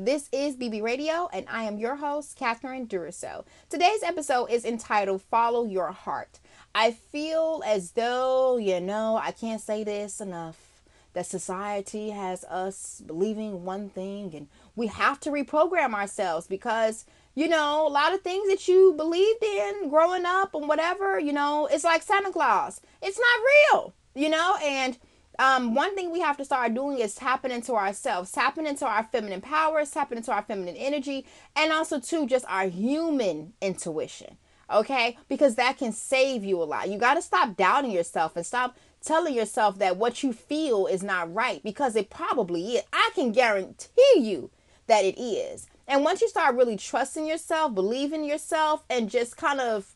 This is BB Radio, and I am your host, Catherine Duriso. Today's episode is entitled Follow Your Heart. I feel as though, you know, I can't say this enough that society has us believing one thing and we have to reprogram ourselves because you know a lot of things that you believed in growing up and whatever you know it's like santa claus it's not real you know and um, one thing we have to start doing is tapping into ourselves, tapping into our feminine powers, tapping into our feminine energy, and also to just our human intuition. Okay, because that can save you a lot. You got to stop doubting yourself and stop telling yourself that what you feel is not right because it probably is. I can guarantee you that it is. And once you start really trusting yourself, believing yourself, and just kind of,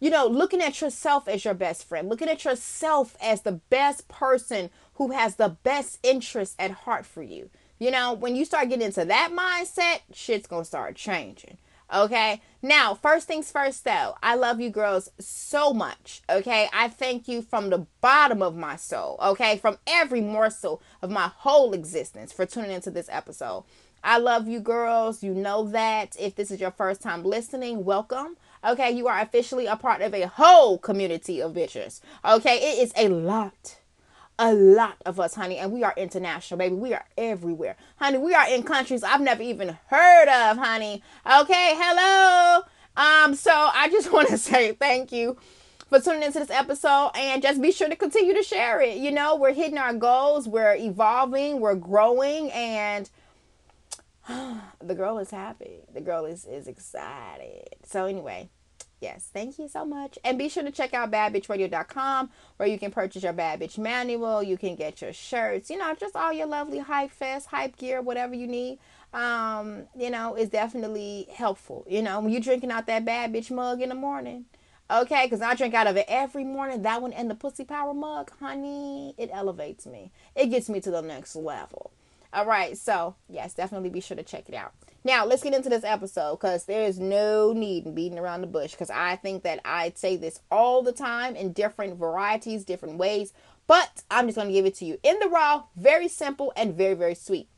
you know, looking at yourself as your best friend, looking at yourself as the best person who has the best interest at heart for you. You know, when you start getting into that mindset, shit's gonna start changing. Okay. Now, first things first, though, I love you girls so much. Okay. I thank you from the bottom of my soul. Okay. From every morsel of my whole existence for tuning into this episode. I love you girls. You know that. If this is your first time listening, welcome. Okay. You are officially a part of a whole community of bitches. Okay. It is a lot a lot of us, honey, and we are international, baby. We are everywhere, honey. We are in countries I've never even heard of, honey. Okay, hello. Um, so I just want to say thank you for tuning into this episode and just be sure to continue to share it. You know, we're hitting our goals, we're evolving, we're growing, and the girl is happy. The girl is is excited. So anyway, Yes, thank you so much. And be sure to check out badbitchradio.com where you can purchase your Bad Bitch manual. You can get your shirts, you know, just all your lovely hype fest, hype gear, whatever you need. Um, you know, is definitely helpful. You know, when you're drinking out that Bad Bitch mug in the morning. Okay, because I drink out of it every morning. That one and the Pussy Power mug, honey, it elevates me. It gets me to the next level. All right, so yes, definitely be sure to check it out. Now, let's get into this episode because there is no need in beating around the bush because I think that I say this all the time in different varieties, different ways, but I'm just going to give it to you in the raw, very simple and very, very sweet.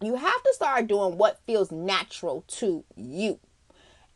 You have to start doing what feels natural to you.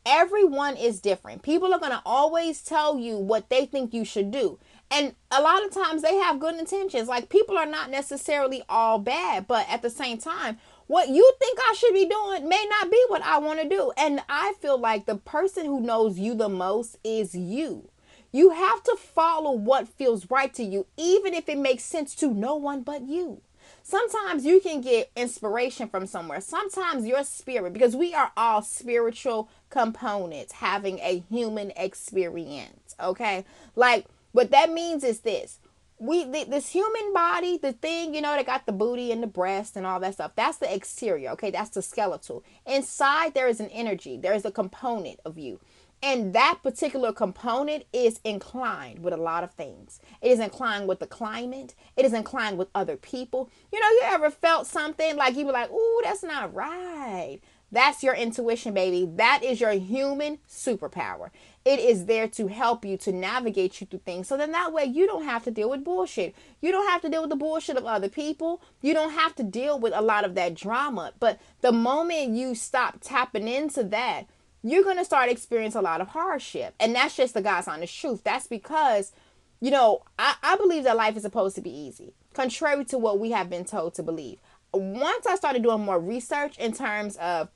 Everyone is different. People are going to always tell you what they think you should do. And a lot of times they have good intentions. Like people are not necessarily all bad, but at the same time, what you think I should be doing may not be what I want to do. And I feel like the person who knows you the most is you. You have to follow what feels right to you, even if it makes sense to no one but you. Sometimes you can get inspiration from somewhere. Sometimes your spirit, because we are all spiritual components having a human experience. Okay. Like what that means is this we this human body, the thing, you know, they got the booty and the breast and all that stuff. That's the exterior, okay? That's the skeletal. Inside there is an energy. There is a component of you. And that particular component is inclined with a lot of things. It is inclined with the climate. It is inclined with other people. You know, you ever felt something like you were like, "Ooh, that's not right." That's your intuition, baby. That is your human superpower. It is there to help you to navigate you through things. So then that way you don't have to deal with bullshit. You don't have to deal with the bullshit of other people. You don't have to deal with a lot of that drama. But the moment you stop tapping into that, you're going to start experiencing a lot of hardship. And that's just the God's honest truth. That's because, you know, I, I believe that life is supposed to be easy, contrary to what we have been told to believe. Once I started doing more research in terms of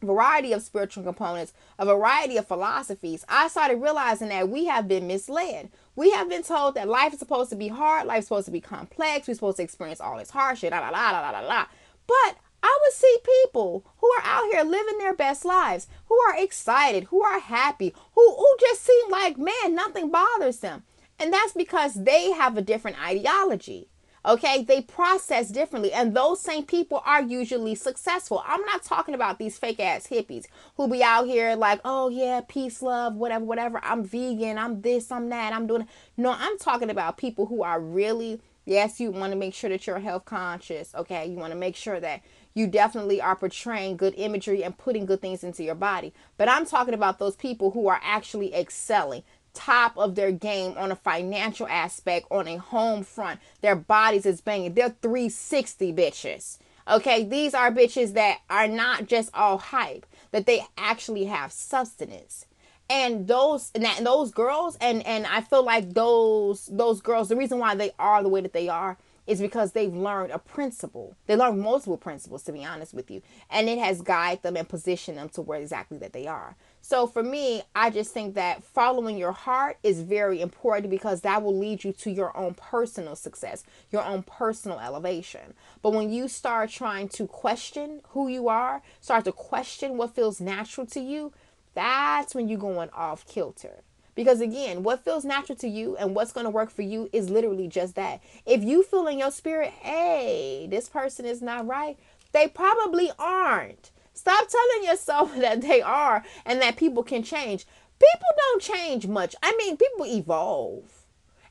variety of spiritual components, a variety of philosophies, I started realizing that we have been misled. We have been told that life is supposed to be hard, life is supposed to be complex, we're supposed to experience all this hardship, la la la la la la. But I would see people who are out here living their best lives, who are excited, who are happy, who, who just seem like, man, nothing bothers them. And that's because they have a different ideology. Okay, they process differently, and those same people are usually successful. I'm not talking about these fake ass hippies who be out here like, oh yeah, peace, love, whatever, whatever. I'm vegan, I'm this, I'm that, I'm doing. No, I'm talking about people who are really, yes, you want to make sure that you're health conscious. Okay, you want to make sure that you definitely are portraying good imagery and putting good things into your body. But I'm talking about those people who are actually excelling top of their game on a financial aspect, on a home front. Their bodies is banging. They're 360 bitches. Okay, these are bitches that are not just all hype, that they actually have substance. And those and, that, and those girls and and I feel like those those girls the reason why they are the way that they are is because they've learned a principle. They learned multiple principles, to be honest with you, and it has guided them and positioned them to where exactly that they are. So for me, I just think that following your heart is very important because that will lead you to your own personal success, your own personal elevation. But when you start trying to question who you are, start to question what feels natural to you, that's when you're going off kilter. Because again, what feels natural to you and what's going to work for you is literally just that. If you feel in your spirit, hey, this person is not right, they probably aren't. Stop telling yourself that they are and that people can change. People don't change much. I mean, people evolve.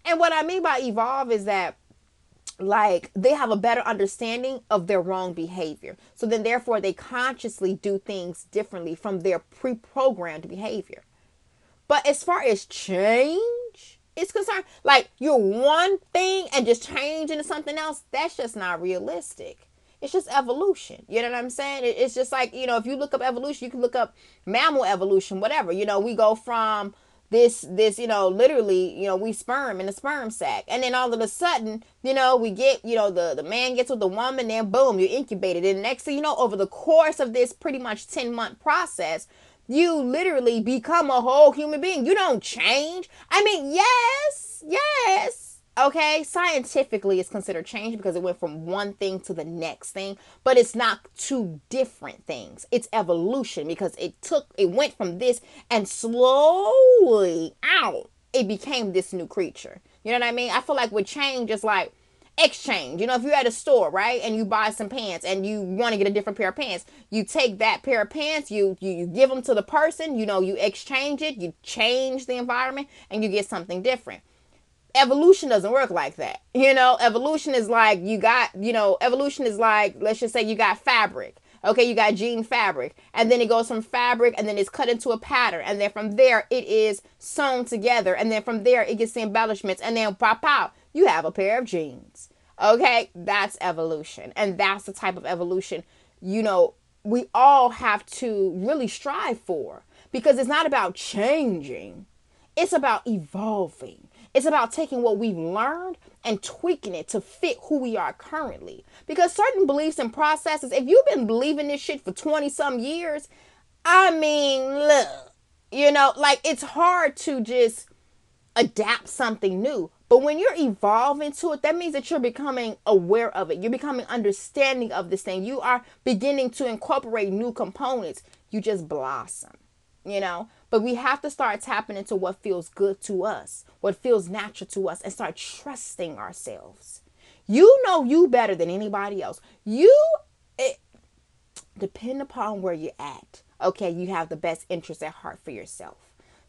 And what I mean by evolve is that like they have a better understanding of their wrong behavior. So then therefore they consciously do things differently from their pre-programmed behavior. But as far as change is concerned, like you're one thing and just change into something else, that's just not realistic. It's just evolution. You know what I'm saying? It's just like, you know, if you look up evolution, you can look up mammal evolution, whatever. You know, we go from this this you know literally you know we sperm in a sperm sac and then all of a sudden you know we get you know the the man gets with the woman then boom you're incubated and next thing you know over the course of this pretty much 10 month process you literally become a whole human being. You don't change. I mean, yes, yes. Okay, scientifically it's considered change because it went from one thing to the next thing, but it's not two different things. It's evolution because it took it went from this and slowly out it became this new creature. You know what I mean? I feel like with change it's like exchange. You know, if you're at a store, right, and you buy some pants and you want to get a different pair of pants, you take that pair of pants, you, you you give them to the person, you know, you exchange it, you change the environment, and you get something different. Evolution doesn't work like that. You know, evolution is like you got, you know, evolution is like let's just say you got fabric. Okay, you got jean fabric, and then it goes from fabric, and then it's cut into a pattern, and then from there it is sewn together, and then from there it gets the embellishments, and then pop out you have a pair of jeans. Okay, that's evolution. And that's the type of evolution, you know, we all have to really strive for because it's not about changing, it's about evolving. It's about taking what we've learned and tweaking it to fit who we are currently. Because certain beliefs and processes, if you've been believing this shit for 20 some years, I mean, look, you know, like it's hard to just adapt something new. But when you're evolving to it, that means that you're becoming aware of it. You're becoming understanding of this thing. You are beginning to incorporate new components. You just blossom, you know? But we have to start tapping into what feels good to us, what feels natural to us, and start trusting ourselves. You know you better than anybody else. You, it, depend upon where you're at. Okay, you have the best interest at heart for yourself.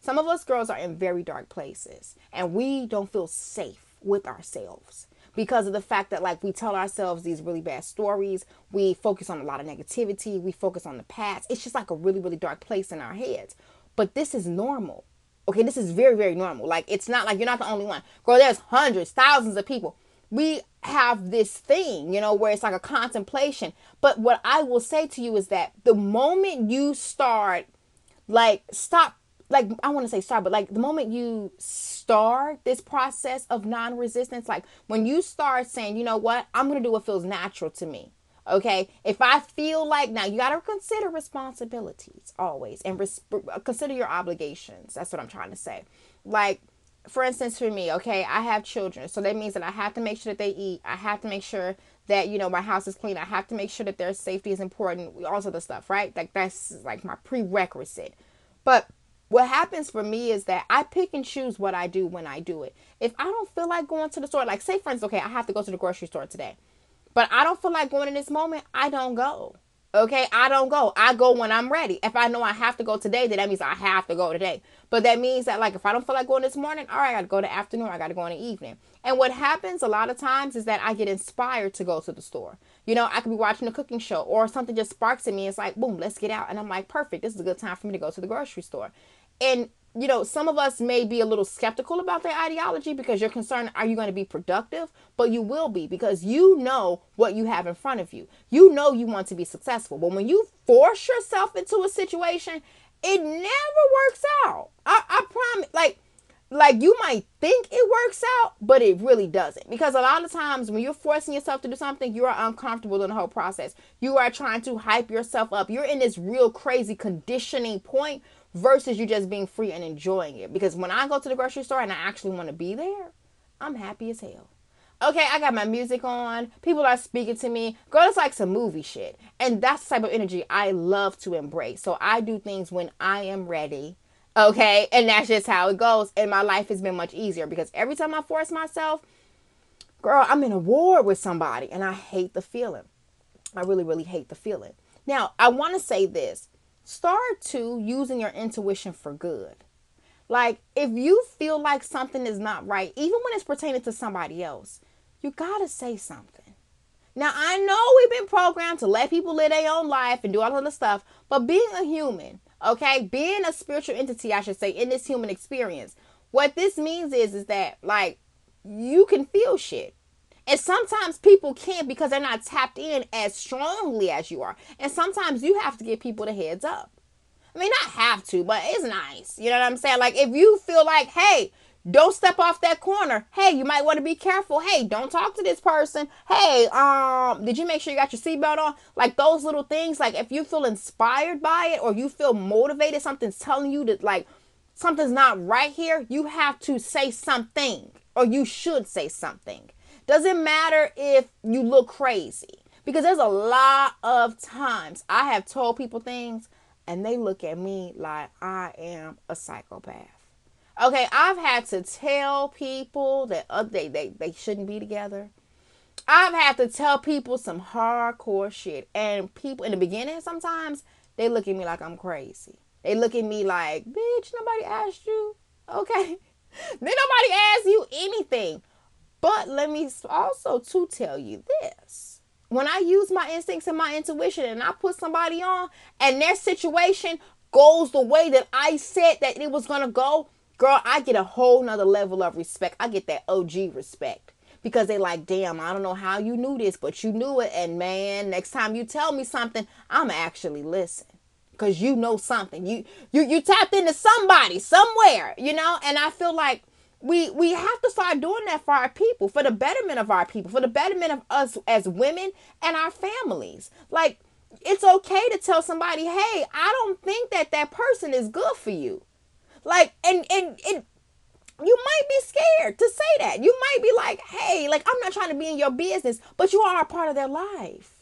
Some of us girls are in very dark places and we don't feel safe with ourselves because of the fact that like we tell ourselves these really bad stories. We focus on a lot of negativity. We focus on the past. It's just like a really really dark place in our heads. But this is normal. Okay? This is very very normal. Like it's not like you're not the only one. Girl there's hundreds thousands of people. We have this thing you know where it's like a contemplation. But what i will say to you is that the moment you start like stop like I want to say start, but like the moment you start this process of non-resistance, like when you start saying, you know what, I'm gonna do what feels natural to me. Okay, if I feel like now you gotta consider responsibilities always and res- consider your obligations. That's what I'm trying to say. Like for instance, for me, okay, I have children, so that means that I have to make sure that they eat. I have to make sure that you know my house is clean. I have to make sure that their safety is important. All of the stuff, right? Like that's like my prerequisite. But what happens for me is that I pick and choose what I do when I do it. If I don't feel like going to the store, like say instance, okay, I have to go to the grocery store today, but I don't feel like going in this moment, I don't go. Okay, I don't go. I go when I'm ready. If I know I have to go today, then that means I have to go today. But that means that like if I don't feel like going this morning, all right, I gotta go to the afternoon, I gotta go in the evening. And what happens a lot of times is that I get inspired to go to the store. You know, I could be watching a cooking show or something just sparks in me. It's like, boom, let's get out. And I'm like, perfect. This is a good time for me to go to the grocery store. And you know, some of us may be a little skeptical about their ideology because you're concerned, are you going to be productive? But you will be because you know what you have in front of you. You know you want to be successful. But when you force yourself into a situation, it never works out. I, I promise. Like, like you might think it works out, but it really doesn't. Because a lot of times when you're forcing yourself to do something, you are uncomfortable in the whole process. You are trying to hype yourself up. You're in this real crazy conditioning point versus you just being free and enjoying it. Because when I go to the grocery store and I actually want to be there, I'm happy as hell. Okay, I got my music on. People are speaking to me. Girl, it's like some movie shit. And that's the type of energy I love to embrace. So I do things when I am ready. Okay, and that's just how it goes. And my life has been much easier because every time I force myself, girl, I'm in a war with somebody and I hate the feeling. I really, really hate the feeling. Now, I want to say this start to using your intuition for good. Like, if you feel like something is not right, even when it's pertaining to somebody else, you got to say something. Now, I know we've been programmed to let people live their own life and do all of the stuff, but being a human, okay, being a spiritual entity, I should say, in this human experience, what this means is, is that, like, you can feel shit. And sometimes people can't because they're not tapped in as strongly as you are. And sometimes you have to give people the heads up. I mean, not have to, but it's nice. You know what I'm saying? Like, if you feel like, hey, don't step off that corner. Hey, you might want to be careful. Hey, don't talk to this person. Hey, um, did you make sure you got your seatbelt on? Like those little things. Like if you feel inspired by it or you feel motivated, something's telling you that like something's not right here, you have to say something or you should say something. Doesn't matter if you look crazy because there's a lot of times I have told people things and they look at me like I am a psychopath. Okay, I've had to tell people that uh, they, they, they shouldn't be together. I've had to tell people some hardcore shit. And people in the beginning, sometimes they look at me like I'm crazy. They look at me like, bitch, nobody asked you. Okay. then nobody asked you anything. But let me also to tell you this. When I use my instincts and my intuition and I put somebody on and their situation goes the way that I said that it was gonna go, girl, I get a whole nother level of respect. I get that OG respect. Because they like, damn, I don't know how you knew this, but you knew it. And man, next time you tell me something, I'm actually listen. Cause you know something. You you you tapped into somebody somewhere, you know? And I feel like we we have to start doing that for our people for the betterment of our people for the betterment of us as women and our families. Like it's okay to tell somebody hey i don't think that that person is good for you. Like and and it you might be scared to say that. You might be like hey like i'm not trying to be in your business but you are a part of their life.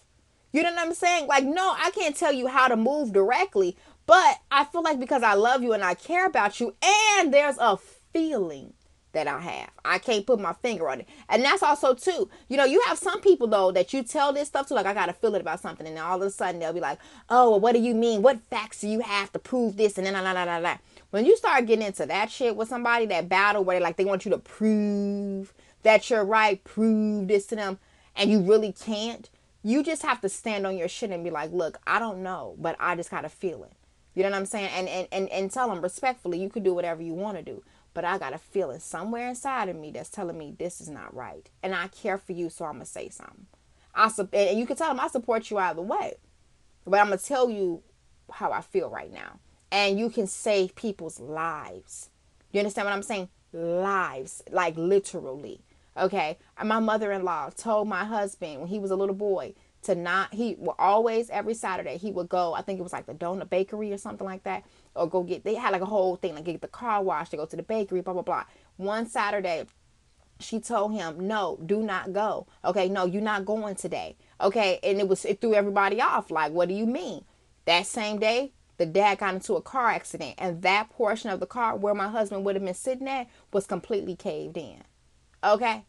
You know what i'm saying? Like no i can't tell you how to move directly but i feel like because i love you and i care about you and there's a feeling that I have. I can't put my finger on it. And that's also too, you know, you have some people though that you tell this stuff to, like I got a feeling about something, and all of a sudden they'll be like, Oh, well, what do you mean? What facts do you have to prove this? And then la la la la. When you start getting into that shit with somebody, that battle where they like they want you to prove that you're right, prove this to them, and you really can't, you just have to stand on your shit and be like, Look, I don't know, but I just got a feeling. You know what I'm saying? And and and, and tell them respectfully, you can do whatever you want to do but I got a feeling somewhere inside of me that's telling me this is not right. And I care for you, so I'm to say something. I su- and you can tell them I support you either way. But I'm to tell you how I feel right now. And you can save people's lives. You understand what I'm saying? Lives, like literally. Okay. And my mother in law told my husband when he was a little boy to not, he will always, every Saturday, he would go, I think it was like the donut bakery or something like that or go get they had like a whole thing like get the car wash to go to the bakery blah blah blah. One saturday she told him no do not go. Okay no you're not going today. Okay and it was it threw everybody off like what do you mean? That same day the dad got into a car accident and that portion of the car where my husband would have been sitting at was completely caved in. Okay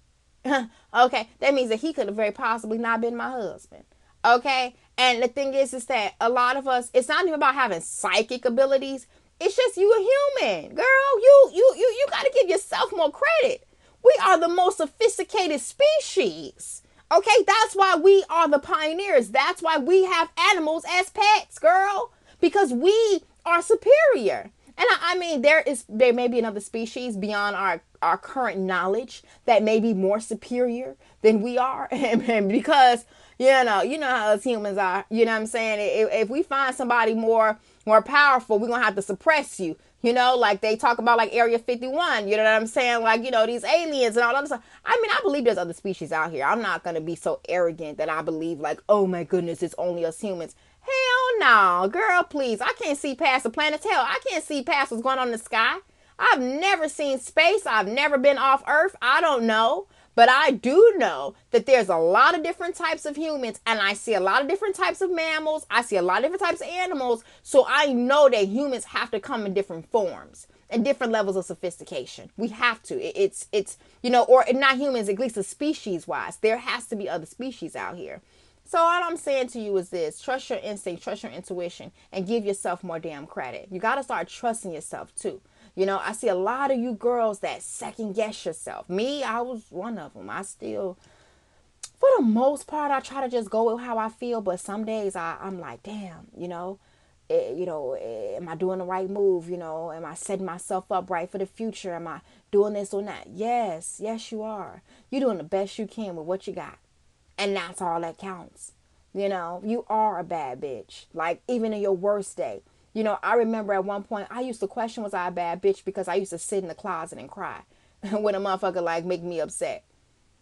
okay that means that he could have very possibly not been my husband okay and the thing is, is that a lot of us, it's not even about having psychic abilities. It's just you a human, girl. You you you you got to give yourself more credit. We are the most sophisticated species. Okay, that's why we are the pioneers. That's why we have animals as pets, girl, because we are superior. And I, I, mean, there is there may be another species beyond our our current knowledge that may be more superior than we are, and, because you know you know how us humans are. You know what I'm saying? If, if we find somebody more more powerful, we're gonna have to suppress you. You know, like they talk about like Area 51, you know what I'm saying? Like, you know, these aliens and all that stuff. I mean, I believe there's other species out here. I'm not to be so arrogant that I believe, like, oh my goodness, it's only us humans. No, girl, please. I can't see past the planet. Hell, I can't see past what's going on in the sky. I've never seen space. I've never been off Earth. I don't know. But I do know that there's a lot of different types of humans, and I see a lot of different types of mammals. I see a lot of different types of animals. So I know that humans have to come in different forms and different levels of sophistication. We have to. It's it's you know, or not humans, at least a species wise. There has to be other species out here. So all I'm saying to you is this: trust your instinct, trust your intuition, and give yourself more damn credit. You got to start trusting yourself too. You know, I see a lot of you girls that second guess yourself. Me, I was one of them. I still, for the most part, I try to just go with how I feel. But some days I, I'm like, damn, you know, it, eh, you know, eh, am I doing the right move? You know, am I setting myself up right for the future? Am I doing this or that? Yes, yes, you are. You're doing the best you can with what you got. And that's all that counts. You know, you are a bad bitch. Like, even in your worst day, you know, I remember at one point I used to question was I a bad bitch because I used to sit in the closet and cry when a motherfucker like make me upset.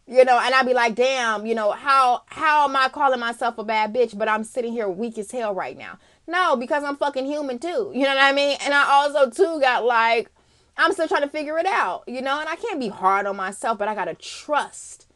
You know, and I'd be like, damn, you know, how how am I calling myself a bad bitch, but I'm sitting here weak as hell right now? No, because I'm fucking human too. You know what I mean? And I also too got like I'm still trying to figure it out, you know, and I can't be hard on myself, but I gotta trust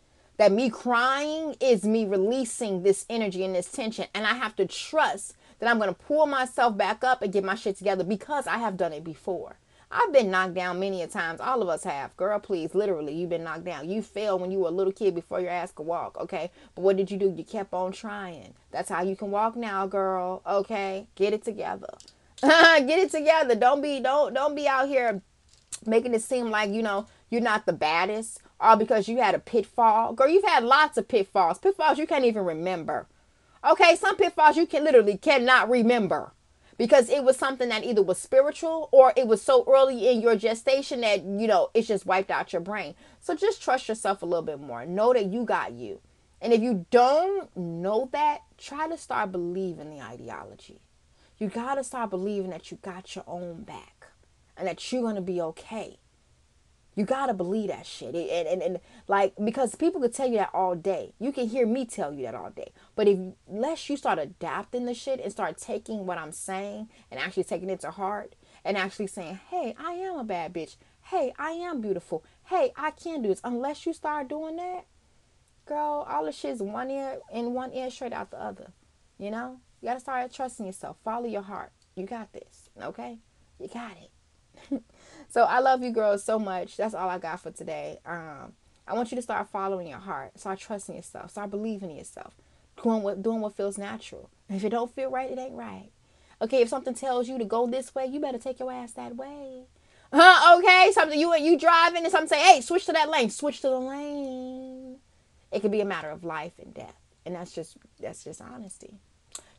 that me crying is me releasing this energy and this tension. And I have to trust that I'm going to pull myself back up and get my shit together because I have done it before. I've been knocked down many a times. All of us have. Girl, please, literally, you've been knocked down. You fell when you were a little kid before your ass could walk, okay? But what did you do? You kept on trying. That's how you can walk now, girl. Okay? Get it together. Get it together. Don't be don't don't be out here making it seem like, you know, you're not the baddest all because you had a pitfall. Girl, you've had lots of pitfalls. Pitfalls you can't even remember. Okay, some pitfalls you can literally cannot remember because it was something that either was spiritual or it was so early in your gestation that you know it's just wiped out your brain. So just trust yourself a little bit more. Know that you got you. And if you don't know that, try to start believing the ideology. You got to start believing that you got your own back and that you're going to be okay. You gotta believe that shit. And, and, and like because people could tell you that all day. You can hear me tell you that all day. But if unless you start adapting the shit and start taking what I'm saying and actually taking it to heart and actually saying, Hey, I am a bad bitch. Hey, I am beautiful. Hey, I can do this. Unless you start doing that, girl, all the shit's one ear in one ear straight out the other. You know? You gotta start trusting yourself. Follow your heart. You got this. Okay? You got it. So I love you girls so much. That's all I got for today. Um, I want you to start following your heart. Start trusting yourself. Start believing in yourself. Doing what doing what feels natural. If it don't feel right, it ain't right. Okay, if something tells you to go this way, you better take your ass that way. Huh, okay, something you you driving and something say, hey, switch to that lane, switch to the lane. It could be a matter of life and death. And that's just that's just honesty.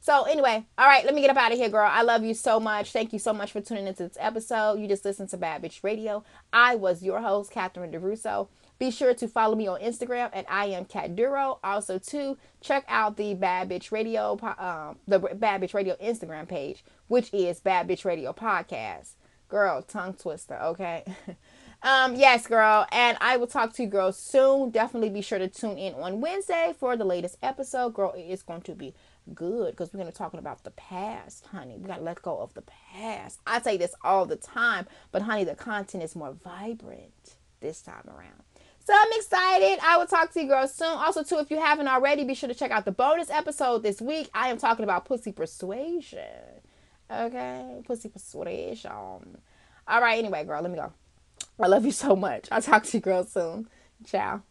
So anyway, all right, let me get up out of here, girl. I love you so much. Thank you so much for tuning into this episode. You just listened to Bad Bitch Radio. I was your host, Catherine DeRusso. Be sure to follow me on Instagram at I am Cat Duro. Also, to check out the Bad Bitch Radio, um, the Bad Bitch Radio Instagram page, which is Bad Bitch Radio Podcast. Girl, tongue twister, okay? um, yes, girl, and I will talk to you girls soon. Definitely be sure to tune in on Wednesday for the latest episode. Girl, it is going to be good because we're going to talking about the past, honey. We got to let go of the past. I say this all the time, but honey, the content is more vibrant this time around. So I'm excited. I will talk to you girls soon. Also, too, if you haven't already, be sure to check out the bonus episode this week. I am talking about pussy persuasion. Okay, pussy persuasion. All right. Anyway, girl, let me go. I love you so much. I'll talk to you girls soon. Ciao.